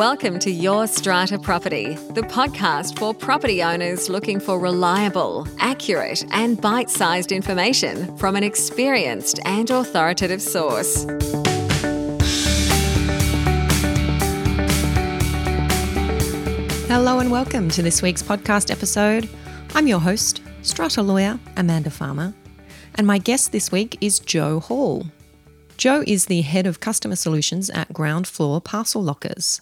Welcome to Your Strata Property, the podcast for property owners looking for reliable, accurate, and bite sized information from an experienced and authoritative source. Hello and welcome to this week's podcast episode. I'm your host, strata lawyer Amanda Farmer, and my guest this week is Jo Hall. Jo is the head of customer solutions at Groundfloor Parcel Lockers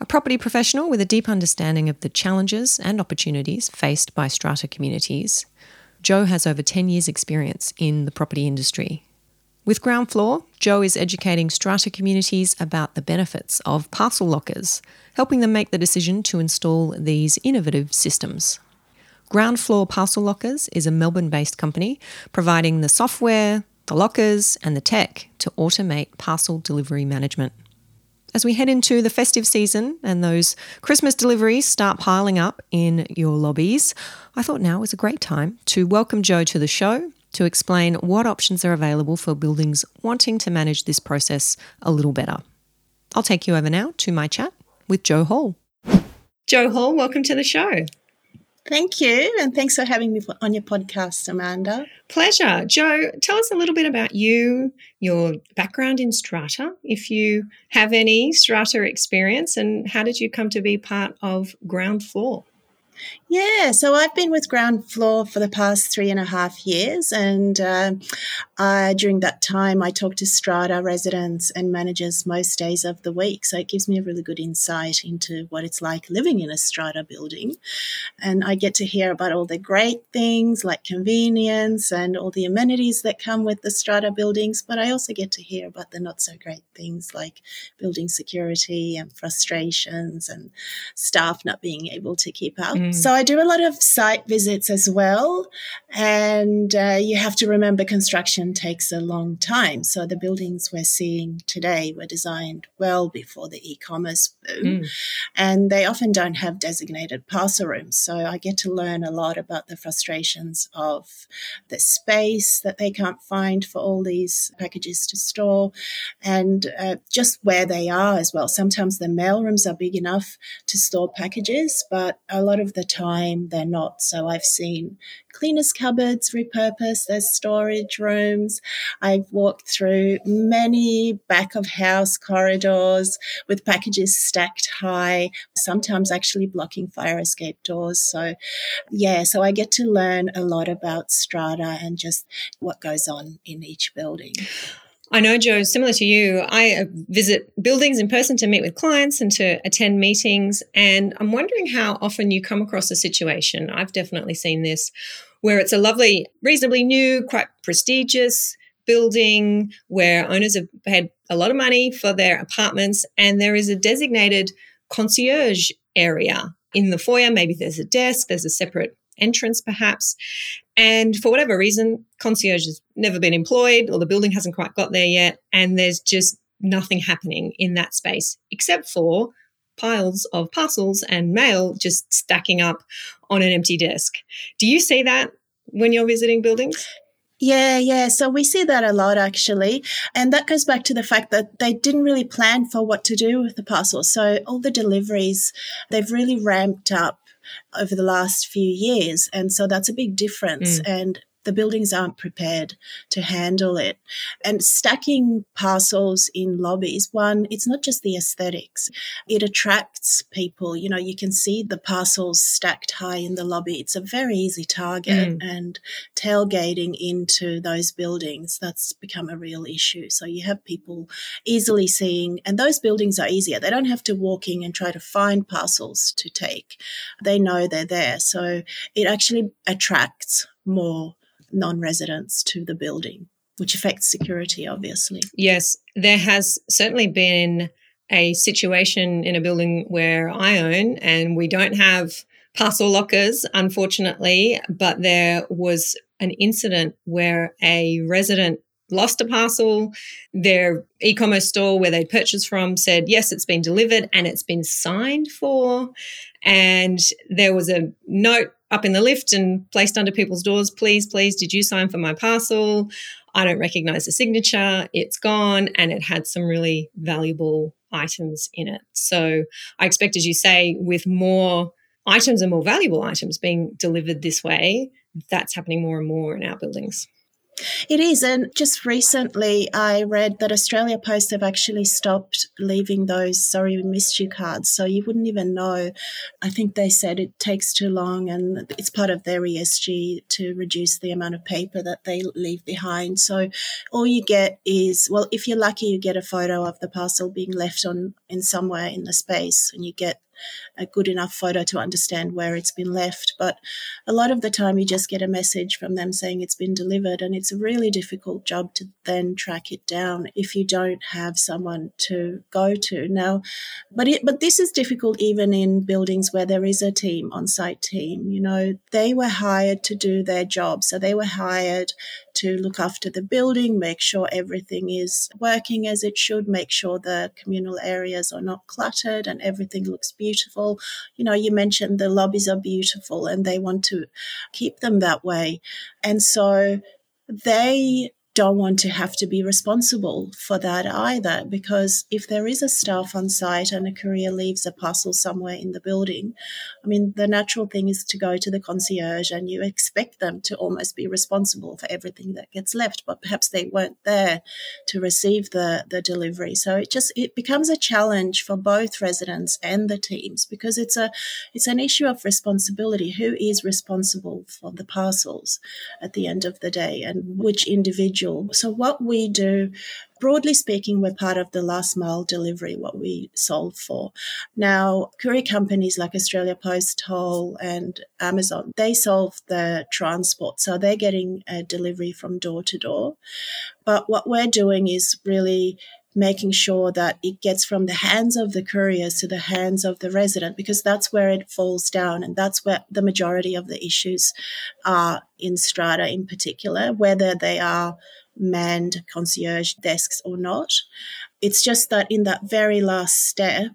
a property professional with a deep understanding of the challenges and opportunities faced by strata communities. Jo has over 10 years' experience in the property industry. With Ground Floor, Jo is educating strata communities about the benefits of parcel lockers, helping them make the decision to install these innovative systems. Groundfloor Parcel Lockers is a Melbourne based company providing the software, the lockers, and the tech to automate parcel delivery management. As we head into the festive season and those Christmas deliveries start piling up in your lobbies, I thought now was a great time to welcome Jo to the show to explain what options are available for buildings wanting to manage this process a little better. I'll take you over now to my chat with Jo Hall. Jo Hall, welcome to the show. Thank you. And thanks for having me on your podcast, Amanda. Pleasure. Jo, tell us a little bit about you, your background in strata, if you have any strata experience, and how did you come to be part of Groundfloor? Yeah, so I've been with Groundfloor for the past three and a half years, and uh, uh, during that time, I talk to strata residents and managers most days of the week. So it gives me a really good insight into what it's like living in a strata building, and I get to hear about all the great things like convenience and all the amenities that come with the strata buildings. But I also get to hear about the not so great things like building security and frustrations and staff not being able to keep up. Mm. So I do a lot of site visits as well. And uh, you have to remember construction takes a long time. So the buildings we're seeing today were designed well before the e commerce boom. Mm. And they often don't have designated parcel rooms. So I get to learn a lot about the frustrations of the space that they can't find for all these packages to store and uh, just where they are as well. Sometimes the mail rooms are big enough to store packages, but a lot of the time, time they're not. So I've seen cleaners cupboards repurposed as storage rooms. I've walked through many back of house corridors with packages stacked high, sometimes actually blocking fire escape doors. So yeah, so I get to learn a lot about strata and just what goes on in each building. I know, Jo, similar to you, I uh, visit buildings in person to meet with clients and to attend meetings. And I'm wondering how often you come across a situation. I've definitely seen this where it's a lovely, reasonably new, quite prestigious building where owners have paid a lot of money for their apartments and there is a designated concierge area in the foyer. Maybe there's a desk, there's a separate entrance perhaps. And for whatever reason, concierge has never been employed or the building hasn't quite got there yet. And there's just nothing happening in that space except for piles of parcels and mail just stacking up on an empty desk. Do you see that when you're visiting buildings? Yeah, yeah. So we see that a lot actually. And that goes back to the fact that they didn't really plan for what to do with the parcels. So all the deliveries, they've really ramped up over the last few years. And so that's a big difference. Mm. And the buildings aren't prepared to handle it. And stacking parcels in lobbies, one, it's not just the aesthetics, it attracts people. You know, you can see the parcels stacked high in the lobby. It's a very easy target. Mm. And tailgating into those buildings, that's become a real issue. So you have people easily seeing, and those buildings are easier. They don't have to walk in and try to find parcels to take, they know they're there. So it actually attracts more non residents to the building, which affects security, obviously. Yes, there has certainly been a situation in a building where I own, and we don't have parcel lockers, unfortunately, but there was an incident where a resident lost a parcel. Their e commerce store where they'd purchased from said, yes, it's been delivered and it's been signed for. And there was a note up in the lift and placed under people's doors. Please, please, did you sign for my parcel? I don't recognize the signature. It's gone. And it had some really valuable items in it. So I expect, as you say, with more items and more valuable items being delivered this way, that's happening more and more in our buildings. It is. And just recently, I read that Australia Post have actually stopped leaving those sorry we missed you cards. So you wouldn't even know. I think they said it takes too long and it's part of their ESG to reduce the amount of paper that they leave behind. So all you get is, well, if you're lucky, you get a photo of the parcel being left on in somewhere in the space and you get a good enough photo to understand where it's been left. But a lot of the time, you just get a message from them saying it's been delivered, and it's a really difficult job to then track it down if you don't have someone to go to. Now, but it, but this is difficult even in buildings where there is a team on site team. You know, they were hired to do their job, so they were hired to look after the building, make sure everything is working as it should, make sure the communal areas are not cluttered and everything looks beautiful. You know, you mentioned the lobbies are beautiful and they want to keep them that way. And so they don't want to have to be responsible for that either because if there is a staff on site and a courier leaves a parcel somewhere in the building i mean the natural thing is to go to the concierge and you expect them to almost be responsible for everything that gets left but perhaps they weren't there to receive the the delivery. So it just it becomes a challenge for both residents and the teams because it's a it's an issue of responsibility. Who is responsible for the parcels at the end of the day and which individual So, what we do, broadly speaking, we're part of the last mile delivery, what we solve for. Now, courier companies like Australia Post, Toll, and Amazon, they solve the transport. So, they're getting a delivery from door to door. But what we're doing is really making sure that it gets from the hands of the couriers to the hands of the resident because that's where it falls down and that's where the majority of the issues are in strata in particular whether they are manned concierge desks or not it's just that in that very last step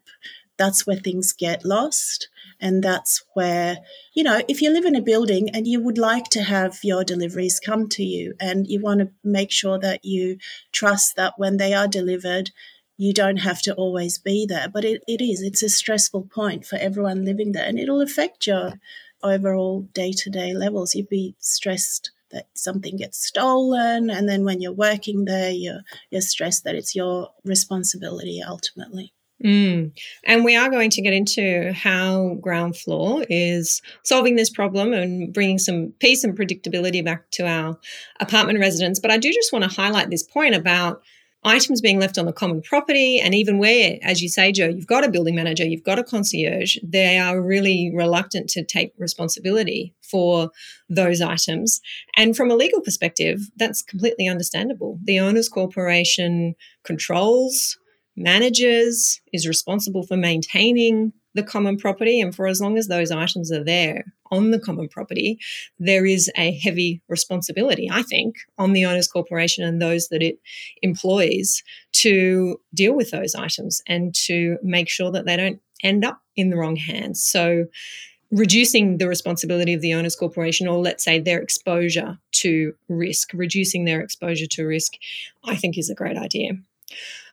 that's where things get lost and that's where, you know, if you live in a building and you would like to have your deliveries come to you and you want to make sure that you trust that when they are delivered, you don't have to always be there. But it, it is, it's a stressful point for everyone living there and it'll affect your overall day to day levels. You'd be stressed that something gets stolen and then when you're working there you're you're stressed that it's your responsibility ultimately Mm. And we are going to get into how Groundfloor is solving this problem and bringing some peace and predictability back to our apartment residents. But I do just want to highlight this point about items being left on the common property. And even where, as you say, Jo, you've got a building manager, you've got a concierge, they are really reluctant to take responsibility for those items. And from a legal perspective, that's completely understandable. The owners corporation controls manages, is responsible for maintaining the common property. And for as long as those items are there on the common property, there is a heavy responsibility, I think, on the owners corporation and those that it employs to deal with those items and to make sure that they don't end up in the wrong hands. So reducing the responsibility of the owners corporation or let's say their exposure to risk reducing their exposure to risk i think is a great idea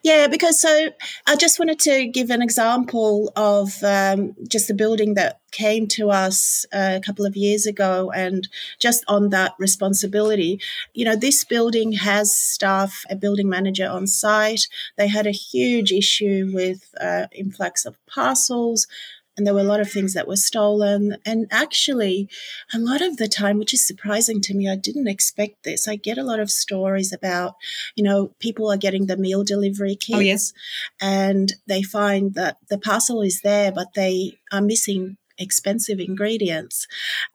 yeah, because so I just wanted to give an example of um, just a building that came to us a couple of years ago, and just on that responsibility. You know, this building has staff, a building manager on site. They had a huge issue with uh, influx of parcels and there were a lot of things that were stolen. And actually, a lot of the time, which is surprising to me, I didn't expect this. I get a lot of stories about, you know, people are getting the meal delivery kits, oh, yes. and they find that the parcel is there, but they are missing expensive ingredients.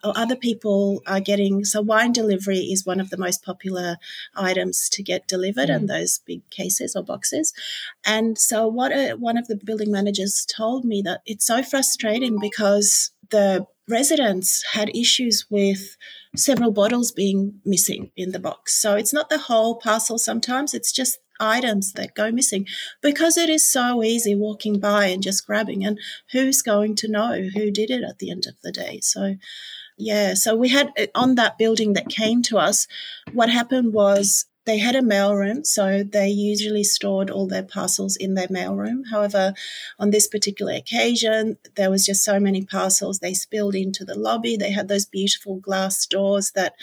Other people are getting so wine delivery is one of the most popular items to get delivered mm. in those big cases or boxes. And so what a, one of the building managers told me that it's so frustrating because the residents had issues with several bottles being missing in the box. So it's not the whole parcel sometimes, it's just items that go missing because it is so easy walking by and just grabbing and who's going to know who did it at the end of the day? So yeah so we had eh, on that building that came to us what happened was they had a mailroom, so they usually stored all their parcels in their mailroom. However, on this particular occasion, there was just so many parcels they spilled into the lobby. They had those beautiful glass doors that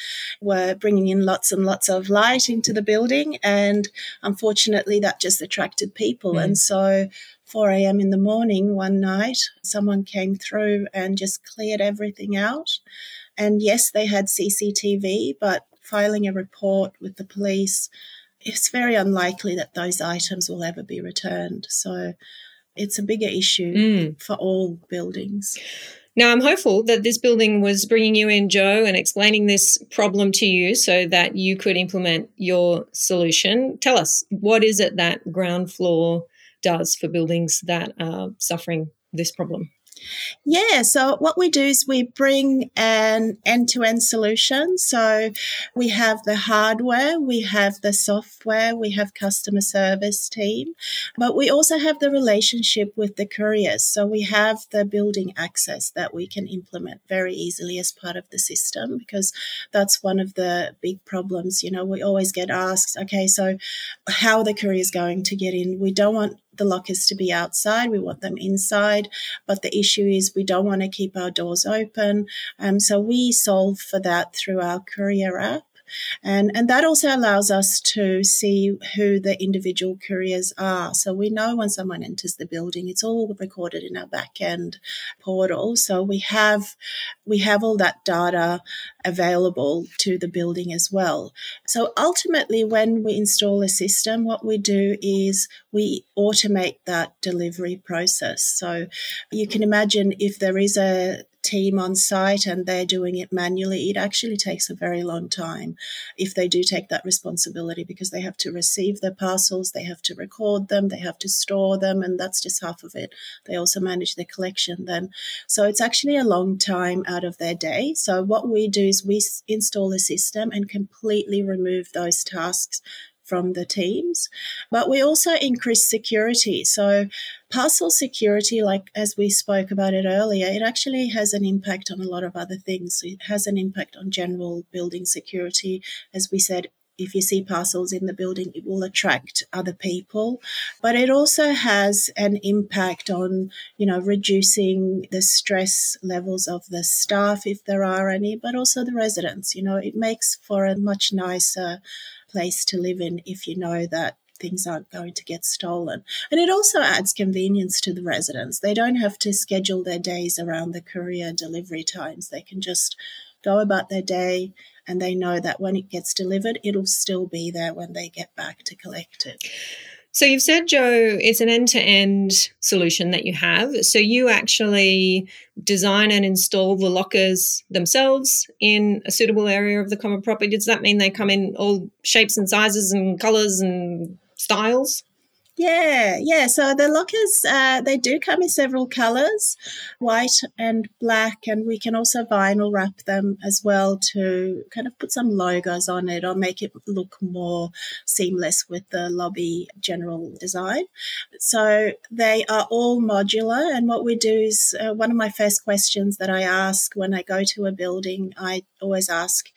were bringing in lots and lots of light into the building, and unfortunately, that just attracted people. Mm. And so 4 a.m. in the morning one night, someone came through and just cleared everything out. And yes, they had CCTV, but filing a report with the police, it's very unlikely that those items will ever be returned. So it's a bigger issue mm. for all buildings. Now, I'm hopeful that this building was bringing you in, Jo, and explaining this problem to you so that you could implement your solution. Tell us, what is it that Groundfloor does for buildings that are suffering this problem? Yeah, so what we do is we bring an end to end solution. So we have the hardware, we have the software, we have customer service team, but we also have the relationship with the couriers. So we have the building access that we can implement very easily as part of the system because that's one of the big problems. You know, we always get asked, okay, so how are the couriers going to get in? We don't want the lockers to be outside. We want them inside. But the issue is we don't want to keep our doors open. Um, so we solve for that through our courier app. And, and that also allows us to see who the individual couriers are. So we know when someone enters the building, it's all recorded in our backend portal. So we have, we have all that data available to the building as well. So ultimately, when we install a system, what we do is we automate that delivery process. So you can imagine if there is a team on site and they're doing it manually, it actually takes a very long time if they do take that responsibility because they have to receive their parcels, they have to record them, they have to store them, and that's just half of it. They also manage the collection then. So it's actually a long time out of their day. So what we do is we install a system and completely remove those tasks from the teams. But we also increase security. So, parcel security, like as we spoke about it earlier, it actually has an impact on a lot of other things. It has an impact on general building security. As we said, if you see parcels in the building, it will attract other people. But it also has an impact on, you know, reducing the stress levels of the staff, if there are any, but also the residents. You know, it makes for a much nicer place to live in if you know that things aren't going to get stolen. And it also adds convenience to the residents. They don't have to schedule their days around the courier delivery times. They can just go about their day and they know that when it gets delivered, it'll still be there when they get back to collect it. So you've said, Jo, it's an end to end solution that you have. So you actually design and install the lockers themselves in a suitable area of the common property. Does that mean they come in all shapes and sizes and colors and styles? Yeah, yeah. So the lockers, uh, they do come in several colors, white and black, and we can also vinyl wrap them as well to kind of put some logos on it or make it look more seamless with the lobby general design. So they are all modular, and what we do is uh, one of my first questions that I ask when I go to a building, I always ask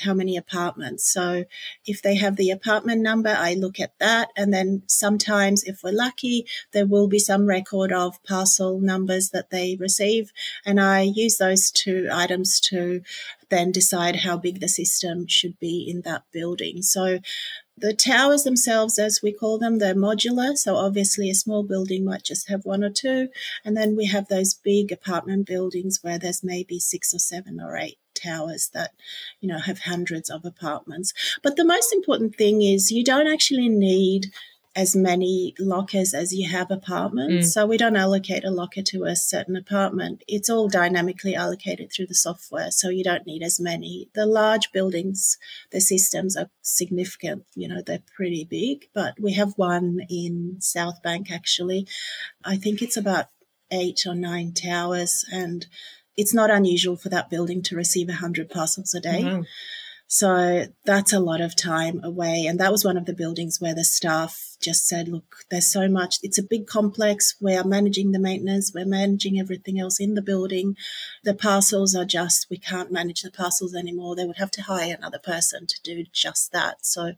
how many apartments. So if they have the apartment number, I look at that. And then sometimes, if we're lucky, there will be some record of parcel numbers that they receive. And I use those two items to then decide how big the system should be in that building. So the towers themselves, as we call them, they're modular. So obviously, a small building might just have one or two. And then we have those big apartment buildings where there's maybe six or seven or eight towers that, you know, have hundreds of apartments. But the most important thing is you don't actually need as many lockers as you have apartments. Mm. So we don't allocate a locker to a certain apartment. It's all dynamically allocated through the software. So you don't need as many. The large buildings, the systems are significant. You know, they're pretty big, but we have one in South Bank actually. I think it's about eight or nine towers and it's not unusual for that building to receive 100 parcels a day. Mm-hmm. So that's a lot of time away. And that was one of the buildings where the staff just said, look, there's so much. It's a big complex. We are managing the maintenance. We're managing everything else in the building. The parcels are just, we can't manage the parcels anymore. They would have to hire another person to do just that. So,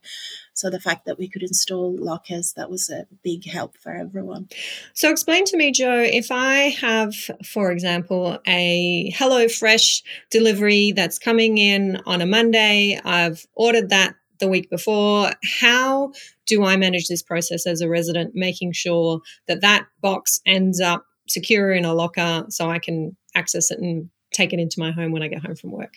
so the fact that we could install lockers, that was a big help for everyone. So explain to me, Jo, if I have, for example, a Hello Fresh delivery that's coming in on a Monday, I've ordered that the week before. How do I manage this process as a resident, making sure that that box ends up secure in a locker so I can access it and take it into my home when I get home from work?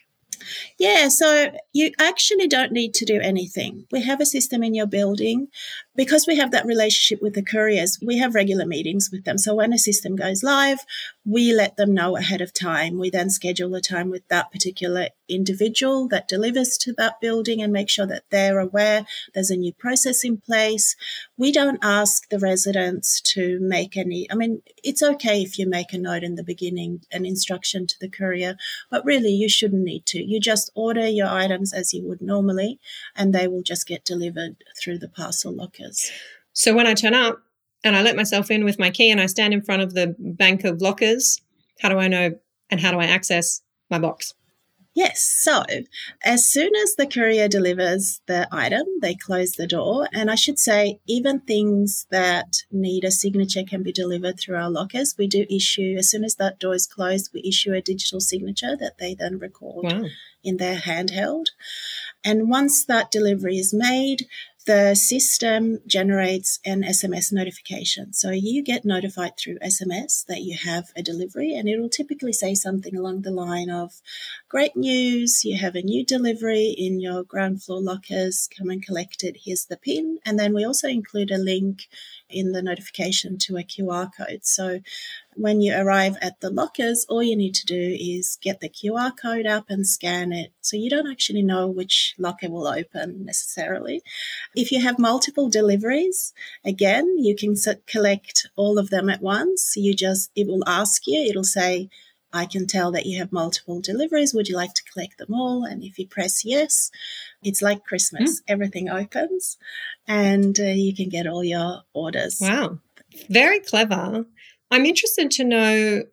Yeah, so you actually don't need to do anything. We have a system in your building because we have that relationship with the couriers. We have regular meetings with them. So when a system goes live, we let them know ahead of time. We then schedule a time with that particular individual that delivers to that building and make sure that they're aware there's a new process in place. We don't ask the residents to make any, I mean, it's okay if you make a note in the beginning, an instruction to the courier, but really you shouldn't need to. You just order your items as you would normally, and they will just get delivered through the parcel lockers. So when I turn up, and I let myself in with my key and I stand in front of the bank of lockers, how do I know and how do I access my box? Yes. So, as soon as the courier delivers the item, they close the door. And I should say, even things that need a signature can be delivered through our lockers. We do issue, as soon as that door is closed, we issue a digital signature that they then record wow. in their handheld. And once that delivery is made, the system generates an SMS notification. So you get notified through SMS that you have a delivery, and it will typically say something along the line of Great news, you have a new delivery in your Groundfloor lockers. Come and collect it. Here's the PIN. And then we also include a link in the notification to a QR code. So when you arrive at the lockers, all you need to do is get the QR code up and scan it. So you don't actually know which locker will open necessarily. If you have multiple deliveries, again, you can collect all of them at once. You just, it will ask you, it'll say, I can tell that you have multiple deliveries. Would you like to collect them all? And if you press yes, it's like Christmas. Mm. Everything opens and uh, you can get all your orders. Wow. Very clever. I'm interested to know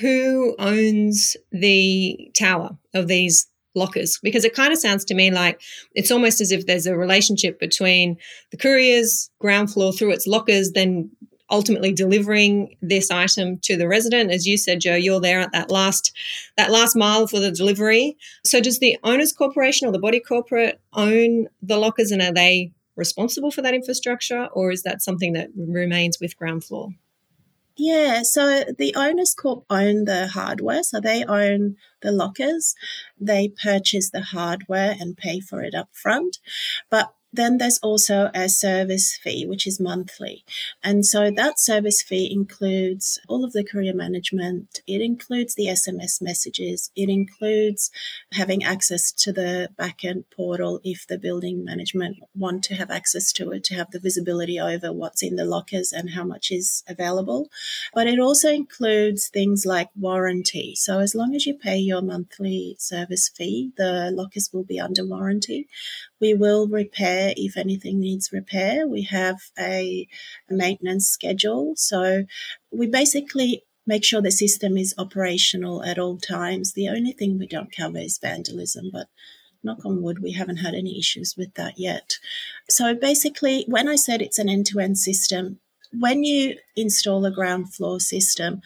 who owns the tower of these lockers because it kind of sounds to me like it's almost as if there's a relationship between the courier's ground floor through its lockers then ultimately delivering this item to the resident as you said jo you're there at that last that last mile for the delivery so does the owners corporation or the body corporate own the lockers and are they responsible for that infrastructure or is that something that remains with Groundfloor yeah, so the owners corp own the hardware, so they own the lockers. They purchase the hardware and pay for it up front. But then there's also a service fee, which is monthly. And so that service fee includes all of the career management, it includes the SMS messages, it includes having access to the backend portal if the building management want to have access to it, to have the visibility over what's in the lockers and how much is available. But it also includes things like warranty. So as long as you pay your monthly service fee, the lockers will be under warranty. We will repair if anything needs repair. We have a, maintenance schedule. So we basically make sure the system is operational at all times. The only thing we don't cover is vandalism, but knock on wood, we haven't had any issues with that yet. So basically, when I said it's an end to end system, when you install a Groundfloor system,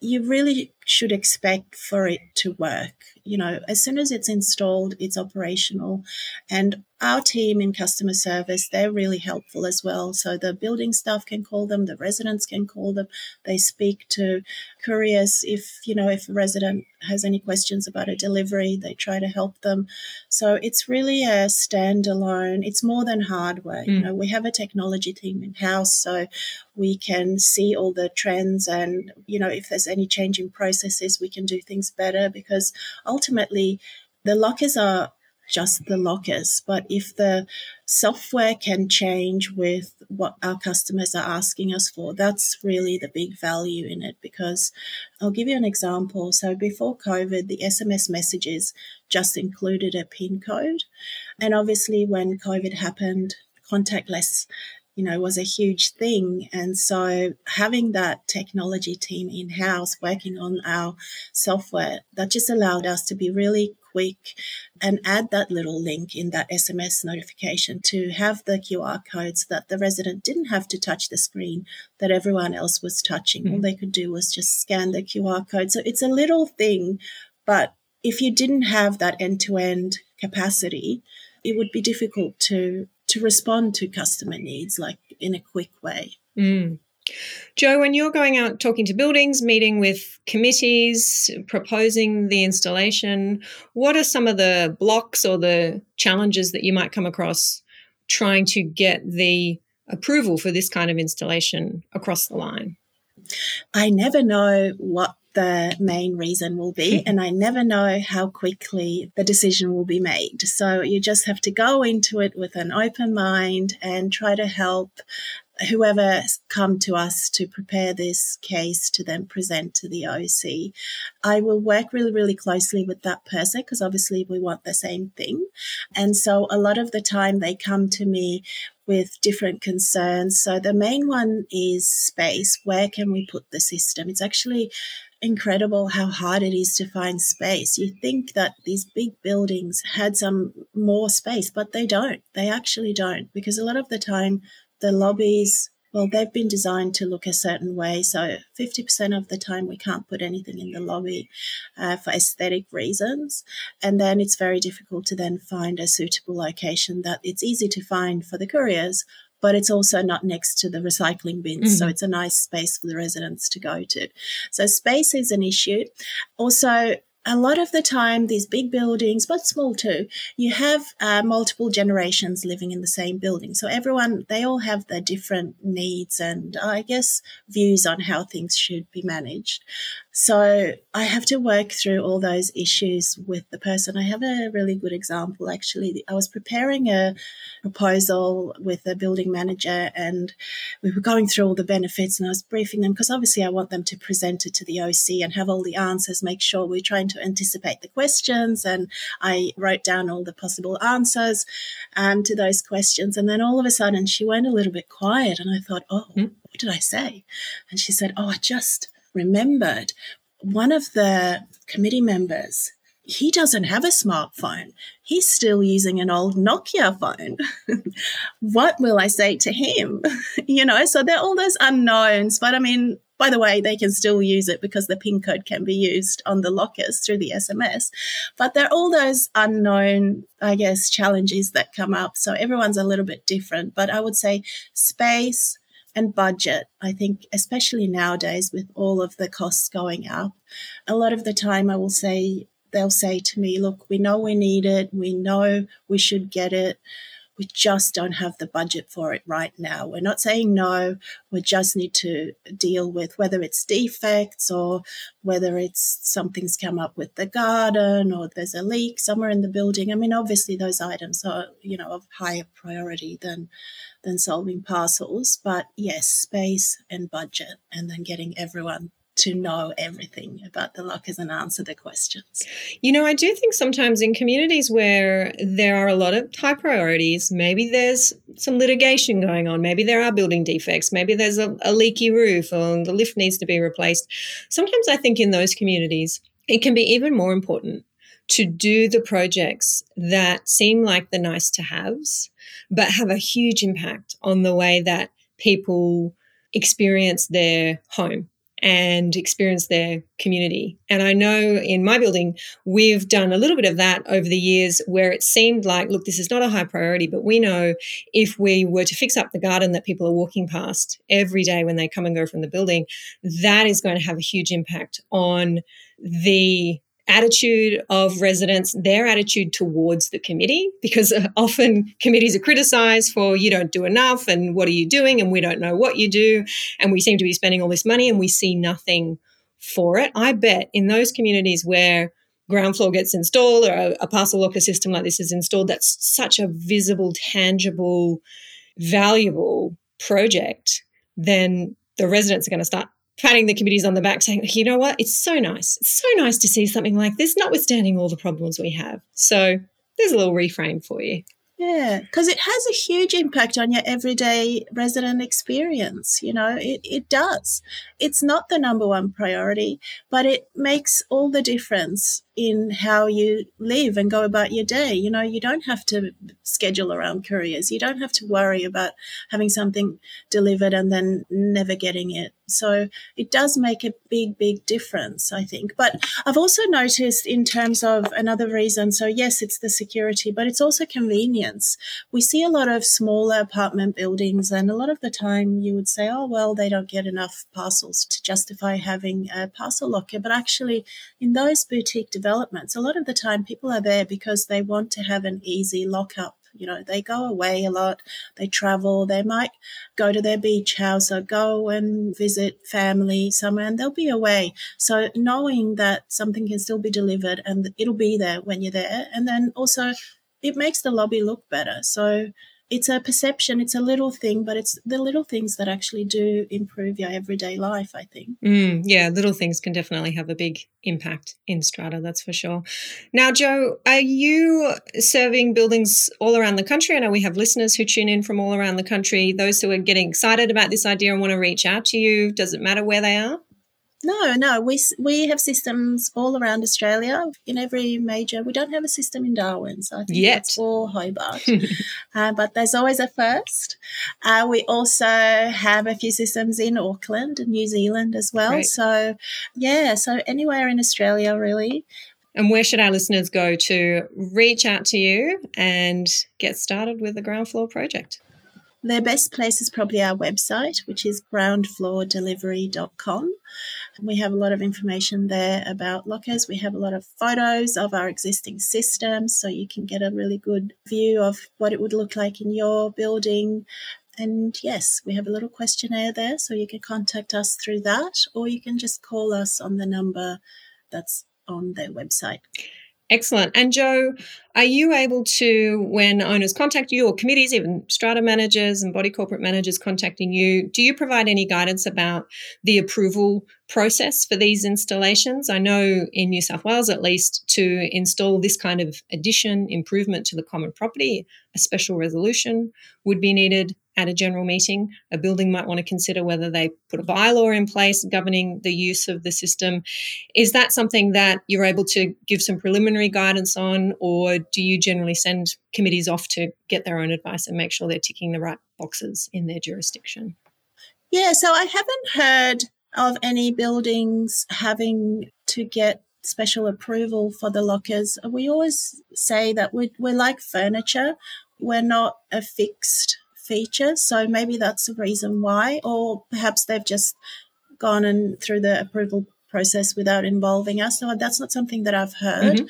you really should expect for it to work. You know, as soon as it's installed, it's operational. And our team in customer service, they're really helpful as well. So the building staff can call them, the residents can call them. They speak to couriers if, you know, if a resident has any questions about a delivery, they try to help them. So it's really a standalone, it's more than hardware. Mm. You know, we have a technology team in house, so we can see all the trends and, you know, if there's any change in process processes, we can do things better because ultimately the lockers are just the lockers. But if the software can change with what our customers are asking us for, that's really the big value in it. Because I'll give you an example. So before COVID, the SMS messages just included a PIN code. And obviously, when COVID happened, contactless you know, was a huge thing. And so having that technology team in house working on our software, that just allowed us to be really quick and add that little link in that SMS notification to have the QR code so that the resident didn't have to touch the screen that everyone else was touching. Mm-hmm. All they could do was just scan the QR code. So it's a little thing, but if you didn't have that end to end capacity, it would be difficult to to respond to customer needs like in a quick way. Mm. Jo, when you're going out talking to buildings, meeting with committees, proposing the installation, what are some of the blocks or the challenges that you might come across trying to get the approval for this kind of installation across the line? I never know what the main reason will be, and I never know how quickly the decision will be made. So you just have to go into it with an open mind and try to help whoever come to us to prepare this case to then present to the OC, I will work really, really closely with that person because obviously we want the same thing. And so a lot of the time they come to me with different concerns. So the main one is space. Where can we put the system? It's actually incredible how hard it is to find space. You think that these big buildings had some more space, but they don't. They actually don't because a lot of the time the lobbies, well, they've been designed to look a certain way. So 50% of the time we can't put anything in the lobby uh, for aesthetic reasons. And then it's very difficult to then find a suitable location that it's easy to find for the couriers, but it's also not next to the recycling bins. Mm-hmm. So it's a nice space for the residents to go to. So space is an issue. Also, a lot of the time, these big buildings, but small too, you have uh, multiple generations living in the same building. So everyone, they all have their different needs and I guess views on how things should be managed. So I have to work through all those issues with the person. I have a really good example actually. I was preparing a proposal with a building manager and we were going through all the benefits and I was briefing them because obviously I want them to present it to the OC and have all the answers, make sure we're trying to anticipate the questions. And I wrote down all the possible answers um, to those questions. And then all of a sudden she went a little bit quiet and I thought, oh, mm. what did I say? And she said, oh, I just remembered one of the committee members he doesn't have a smartphone. He's still using an old Nokia phone. what will I say to him? you know, so there are all those unknowns. But I mean, by the way, they can still use it because the PIN code can be used on the lockers through the SMS. But there are all those unknown, I guess, challenges that come up. So everyone's a little bit different. But I would say space, and budget. I think, especially nowadays with all of the costs going up, a lot of the time I will say, they'll say to me, look, we know we need it. We know we should get it. We just don't have the budget for it right now. We're not saying no. We just need to deal with whether it's defects or whether it's something's come up with the garden or there's a leak somewhere in the building. I mean, obviously those items are, you know, of higher priority than than solving parcels. But yes, space and budget, and then getting everyone to know everything about the lockers and answer the questions. You know, I do think sometimes in communities where there are a lot of high priorities, maybe there's some litigation going on, maybe there are building defects, maybe there's a, a leaky roof or the lift needs to be replaced. Sometimes I think in those communities, it can be even more important to do the projects that seem like the nice to haves, but have a huge impact on the way that people experience their home and experience their community. And I know in my building, we've done a little bit of that over the years where it seemed like, look, this is not a high priority, but we know if we were to fix up the garden that people are walking past every day when they come and go from the building, that is going to have a huge impact on the attitude of residents, their attitude towards the committee, because uh, often committees are criticized for you don't do enough and what are you doing and we don't know what you do. And we seem to be spending all this money and we see nothing for it. I bet in those communities where Groundfloor gets installed or a, a parcel locker system like this is installed, that's such a visible, tangible, valuable project, then the residents are going to start patting the committees on the back saying, you know what, it's so nice. It's so nice to see something like this, notwithstanding all the problems we have. So there's a little reframe for you. Yeah, because it has a huge impact on your everyday resident experience. You know, it, it does. It's not the number one priority, but it makes all the difference in how you live and go about your day. You know, you don't have to schedule around couriers. You don't have to worry about having something delivered and then never getting it. So it does make a big, big difference, I think. But I've also noticed in terms of another reason. So yes, it's the security, but it's also convenience. We see a lot of smaller apartment buildings and a lot of the time you would say, oh, well, they don't get enough parcels to justify having a parcel locker. But actually in those boutique developments, a lot of the time people are there because they want to have an easy lockup. You know, they go away a lot, they travel, they might go to their beach house or go and visit family somewhere and they'll be away. So knowing that something can still be delivered and it'll be there when you're there. And then also it makes the lobby look better. So it's a perception, it's a little thing, but it's the little things that actually do improve your everyday life, I think. Mm, yeah, little things can definitely have a big impact in strata, that's for sure. Now, jo are you serving buildings all around the country? I know we have listeners who tune in from all around the country, those who are getting excited about this idea and want to reach out to you. Does it matter where they are? No, no. We we have systems all around Australia in every major. We don't have a system in Darwin, so I think Yet. that's for Hobart. uh, but there's always a first. Uh, we also have a few systems in Auckland and New Zealand as well. Right. So, yeah, so anywhere in Australia really. And where should our listeners go to reach out to you and get started with the Groundfloor project? Their best place is probably our website, which is groundfloordelivery.com. We have a lot of information there about lockers. We have a lot of photos of our existing systems, so you can get a really good view of what it would look like in your building. And yes, we have a little questionnaire there, so you can contact us through that, or you can just call us on the number that's on their website. Excellent. And Jo, are you able to, when owners contact you or committees, even strata managers and body corporate managers contacting you, do you provide any guidance about the approval process for these installations? I know in New South Wales, at least, to install this kind of addition, improvement to the common property, a special resolution would be needed at a general meeting. A building might want to consider whether they put a bylaw in place governing the use of the system. Is that something that you're able to give some preliminary guidance on, or do you generally send committees off to get their own advice and make sure they're ticking the right boxes in their jurisdiction? Yeah, so I haven't heard of any buildings having to get special approval for the lockers. We always say that we're, we're like furniture. We're not a fixed feature. So maybe that's the reason why, or perhaps they've just gone and through the approval process without involving us. So that's not something that I've heard. Mm-hmm.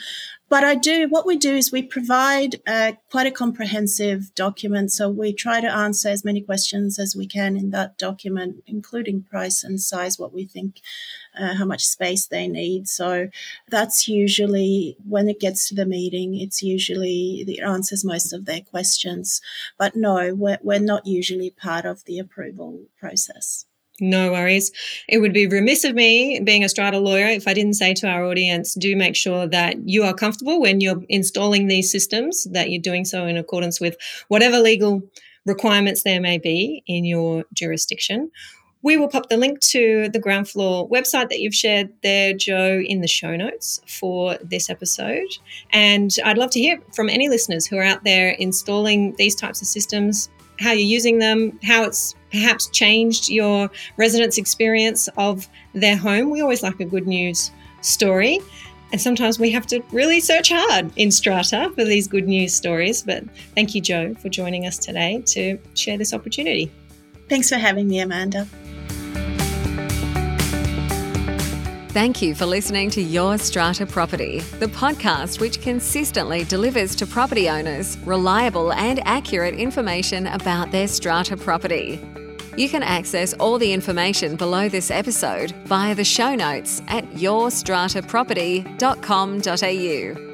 But I do, what we do is we provide uh, quite a comprehensive document. So we try to answer as many questions as we can in that document, including price and size, what we think, uh, how much space they need. So that's usually when it gets to the meeting, it's usually the answers most of their questions. But no, we're, we're not usually part of the approval process. No worries. It would be remiss of me, being a strata lawyer, if I didn't say to our audience do make sure that you are comfortable when you're installing these systems, that you're doing so in accordance with whatever legal requirements there may be in your jurisdiction. We will pop the link to the Groundfloor website that you've shared there, Jo, in the show notes for this episode. And I'd love to hear from any listeners who are out there installing these types of systems, how you're using them, how it's perhaps changed your residents' experience of their home. We always like a good news story. And sometimes we have to really search hard in Strata for these good news stories. But thank you, Jo, for joining us today to share this opportunity. Thanks for having me, Amanda. Thank you for listening to Your Strata Property, the podcast which consistently delivers to property owners reliable and accurate information about their strata property. You can access all the information below this episode via the show notes at yourstrataproperty.com.au.